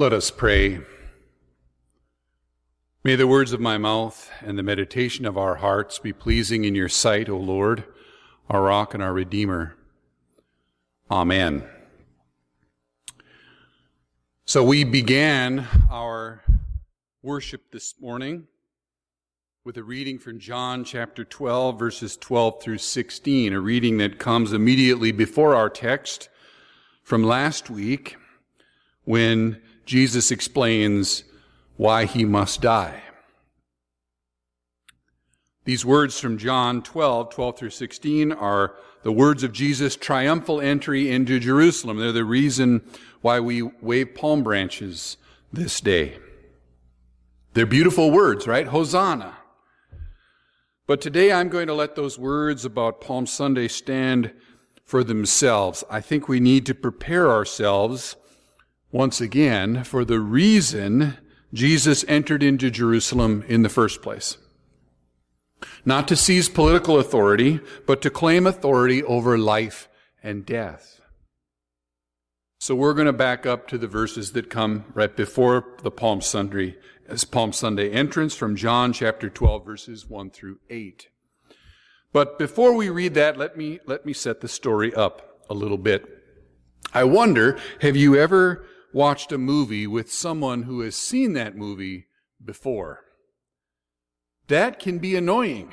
Let us pray. May the words of my mouth and the meditation of our hearts be pleasing in your sight, O Lord, our rock and our redeemer. Amen. So we began our worship this morning with a reading from John chapter 12, verses 12 through 16, a reading that comes immediately before our text from last week when Jesus explains why he must die. These words from John 12, 12 through 16 are the words of Jesus' triumphal entry into Jerusalem. They're the reason why we wave palm branches this day. They're beautiful words, right? Hosanna. But today I'm going to let those words about Palm Sunday stand for themselves. I think we need to prepare ourselves once again for the reason Jesus entered into Jerusalem in the first place. Not to seize political authority, but to claim authority over life and death. So we're going to back up to the verses that come right before the Palm Sunday, Palm Sunday entrance from John chapter 12 verses 1 through 8. But before we read that, let me, let me set the story up a little bit. I wonder, have you ever watched a movie with someone who has seen that movie before? That can be annoying,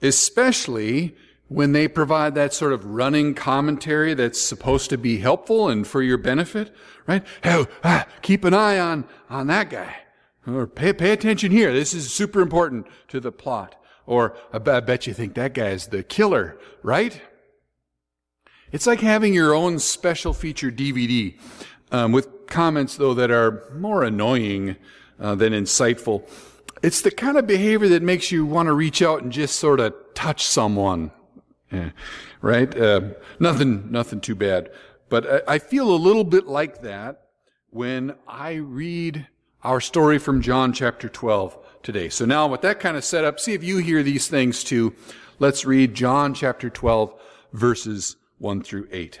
especially when they provide that sort of running commentary that's supposed to be helpful and for your benefit, right? Oh, ah, keep an eye on, on that guy. Or pay, pay attention here. This is super important to the plot. Or I bet you think that guy is the killer, right? It's like having your own special feature DVD um, with comments, though, that are more annoying uh, than insightful. It's the kind of behavior that makes you want to reach out and just sort of touch someone, yeah, right? Uh, nothing, nothing too bad. But I, I feel a little bit like that when I read our story from John chapter 12 today. So now with that kind of setup, see if you hear these things too. Let's read John chapter 12 verses 1 through 8.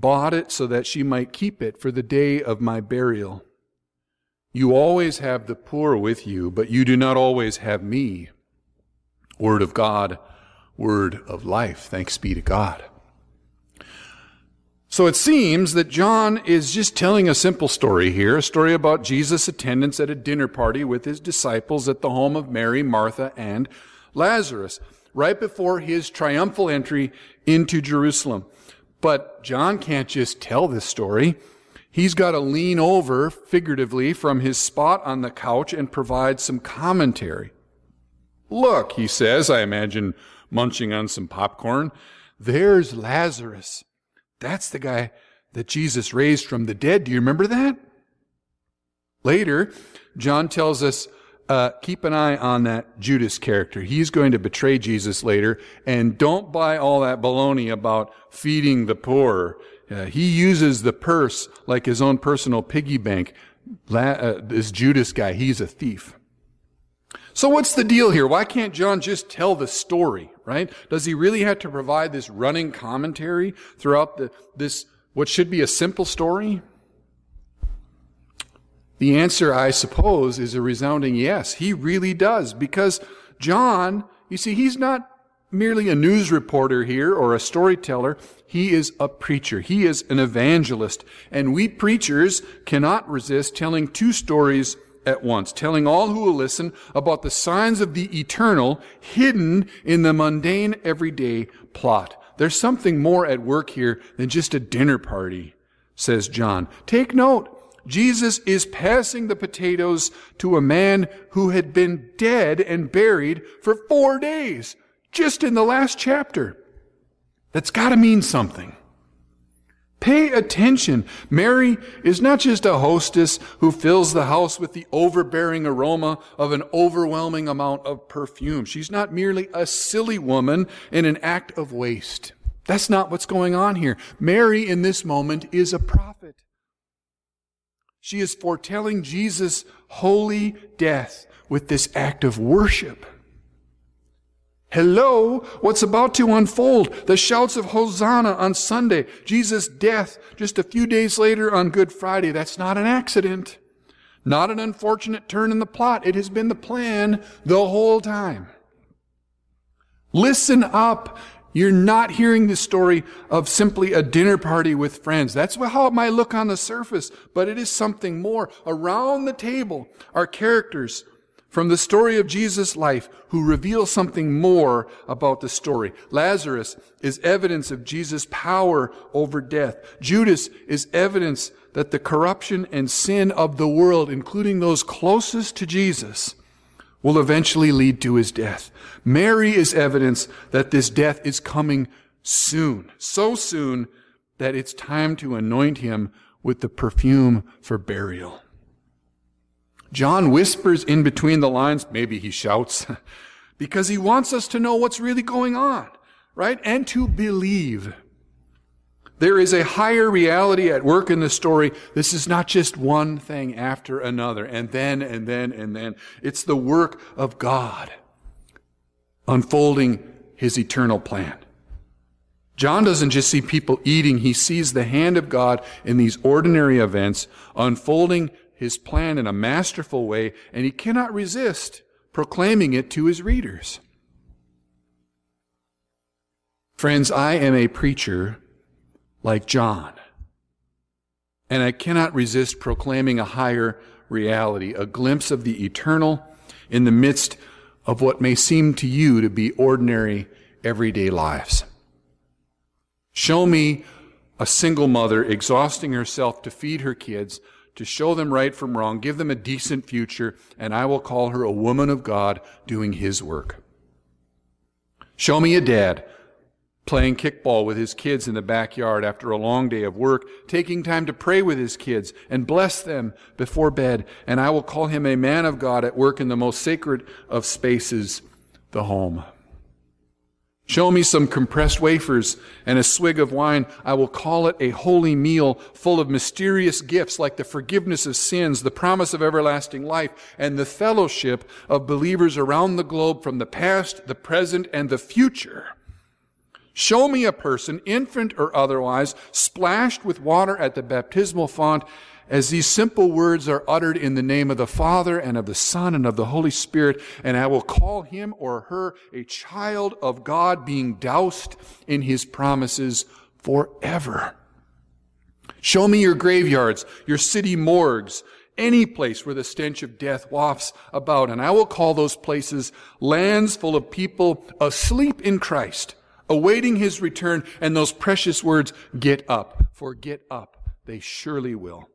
bought it so that she might keep it for the day of my burial. You always have the poor with you, but you do not always have me. Word of God, word of life. Thanks be to God. So it seems that John is just telling a simple story here, a story about Jesus' attendance at a dinner party with his disciples at the home of Mary, Martha, and Lazarus, right before his triumphal entry into Jerusalem. But John can't just tell this story. He's got to lean over, figuratively, from his spot on the couch and provide some commentary. Look, he says, I imagine munching on some popcorn. There's Lazarus. That's the guy that Jesus raised from the dead. Do you remember that? Later, John tells us, uh, keep an eye on that Judas character. He's going to betray Jesus later, and don't buy all that baloney about feeding the poor. Uh, he uses the purse like his own personal piggy bank. Uh, this Judas guy, he's a thief. So what's the deal here? Why can't John just tell the story, right? Does he really have to provide this running commentary throughout the, this, what should be a simple story? The answer, I suppose, is a resounding yes. He really does because John, you see, he's not merely a news reporter here or a storyteller. He is a preacher. He is an evangelist. And we preachers cannot resist telling two stories at once, telling all who will listen about the signs of the eternal hidden in the mundane everyday plot. There's something more at work here than just a dinner party, says John. Take note. Jesus is passing the potatoes to a man who had been dead and buried for four days, just in the last chapter. That's gotta mean something. Pay attention. Mary is not just a hostess who fills the house with the overbearing aroma of an overwhelming amount of perfume. She's not merely a silly woman in an act of waste. That's not what's going on here. Mary in this moment is a prophet. She is foretelling Jesus' holy death with this act of worship. Hello, what's about to unfold? The shouts of Hosanna on Sunday, Jesus' death just a few days later on Good Friday. That's not an accident. Not an unfortunate turn in the plot. It has been the plan the whole time. Listen up. You're not hearing the story of simply a dinner party with friends. That's how it might look on the surface, but it is something more. Around the table are characters from the story of Jesus' life who reveal something more about the story. Lazarus is evidence of Jesus' power over death. Judas is evidence that the corruption and sin of the world, including those closest to Jesus, will eventually lead to his death. Mary is evidence that this death is coming soon. So soon that it's time to anoint him with the perfume for burial. John whispers in between the lines, maybe he shouts, because he wants us to know what's really going on, right? And to believe. There is a higher reality at work in the story. This is not just one thing after another, and then, and then, and then. It's the work of God unfolding his eternal plan. John doesn't just see people eating, he sees the hand of God in these ordinary events unfolding his plan in a masterful way, and he cannot resist proclaiming it to his readers. Friends, I am a preacher like John, and I cannot resist proclaiming a higher reality, a glimpse of the eternal in the midst of what may seem to you to be ordinary, everyday lives. Show me a single mother exhausting herself to feed her kids to show them right from wrong, give them a decent future, and I will call her a woman of God doing His work. Show me a dad playing kickball with his kids in the backyard after a long day of work, taking time to pray with his kids and bless them before bed, and I will call him a man of God at work in the most sacred of spaces, the home. Show me some compressed wafers and a swig of wine. I will call it a holy meal full of mysterious gifts like the forgiveness of sins, the promise of everlasting life, and the fellowship of believers around the globe from the past, the present, and the future. Show me a person, infant or otherwise, splashed with water at the baptismal font as these simple words are uttered in the name of the Father and of the Son and of the Holy Spirit, and I will call him or her a child of God being doused in his promises forever. Show me your graveyards, your city morgues, any place where the stench of death wafts about, and I will call those places lands full of people asleep in Christ, awaiting his return, and those precious words, get up, for get up, they surely will.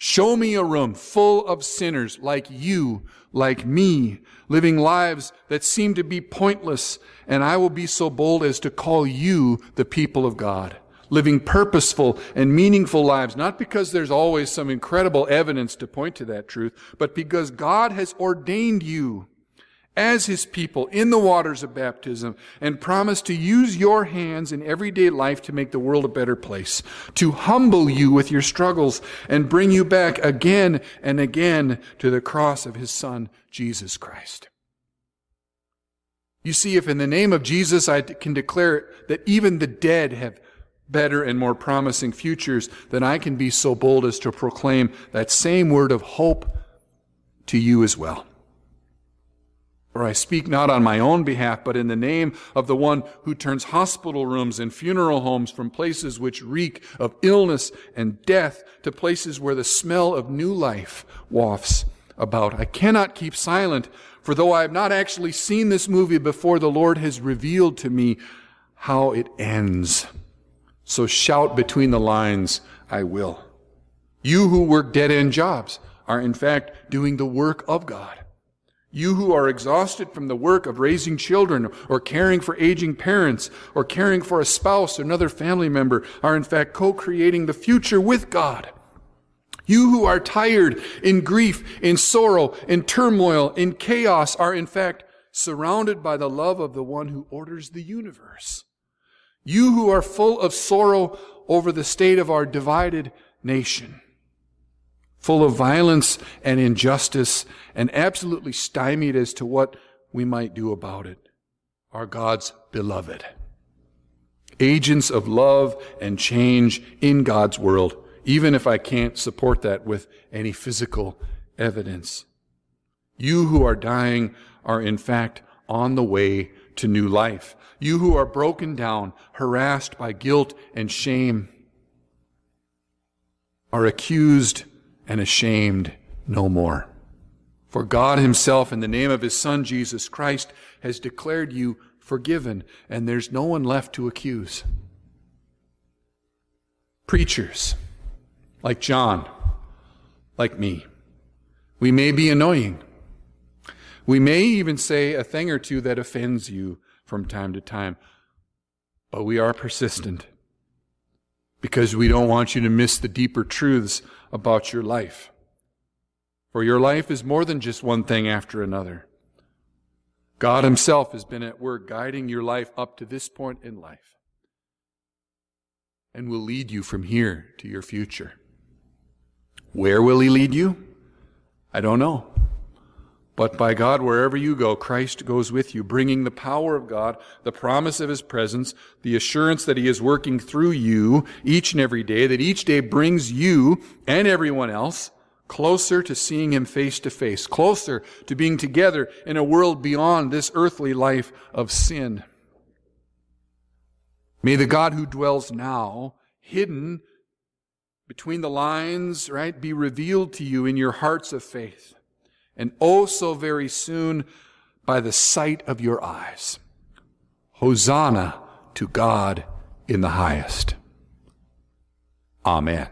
Show me a room full of sinners like you, like me, living lives that seem to be pointless, and I will be so bold as to call you the people of God. Living purposeful and meaningful lives, not because there's always some incredible evidence to point to that truth, but because God has ordained you as his people in the waters of baptism and promise to use your hands in everyday life to make the world a better place, to humble you with your struggles and bring you back again and again to the cross of his son, Jesus Christ. You see, if in the name of Jesus I can declare that even the dead have better and more promising futures, then I can be so bold as to proclaim that same word of hope to you as well. For I speak not on my own behalf, but in the name of the one who turns hospital rooms and funeral homes from places which reek of illness and death to places where the smell of new life wafts about. I cannot keep silent, for though I have not actually seen this movie before, the Lord has revealed to me how it ends. So shout between the lines, I will. You who work dead end jobs are in fact doing the work of God. You who are exhausted from the work of raising children or caring for aging parents or caring for a spouse or another family member are in fact co-creating the future with God. You who are tired in grief, in sorrow, in turmoil, in chaos are in fact surrounded by the love of the one who orders the universe. You who are full of sorrow over the state of our divided nation full of violence and injustice, and absolutely stymied as to what we might do about it, are God's beloved. Agents of love and change in God's world, even if I can't support that with any physical evidence. You who are dying are in fact on the way to new life. You who are broken down, harassed by guilt and shame, are accused and ashamed no more. For God Himself, in the name of His Son Jesus Christ, has declared you forgiven, and there's no one left to accuse. Preachers, like John, like me, we may be annoying. We may even say a thing or two that offends you from time to time, but we are persistent because we don't want you to miss the deeper truths about your life. For your life is more than just one thing after another. God Himself has been at work guiding your life up to this point in life and will lead you from here to your future. Where will He lead you? I don't know. But by God, wherever you go, Christ goes with you, bringing the power of God, the promise of His presence, the assurance that He is working through you each and every day, that each day brings you and everyone else closer to seeing Him face to face, closer to being together in a world beyond this earthly life of sin. May the God who dwells now, hidden between the lines, right, be revealed to you in your hearts of faith and oh so very soon by the sight of your eyes. Hosanna to God in the highest. Amen.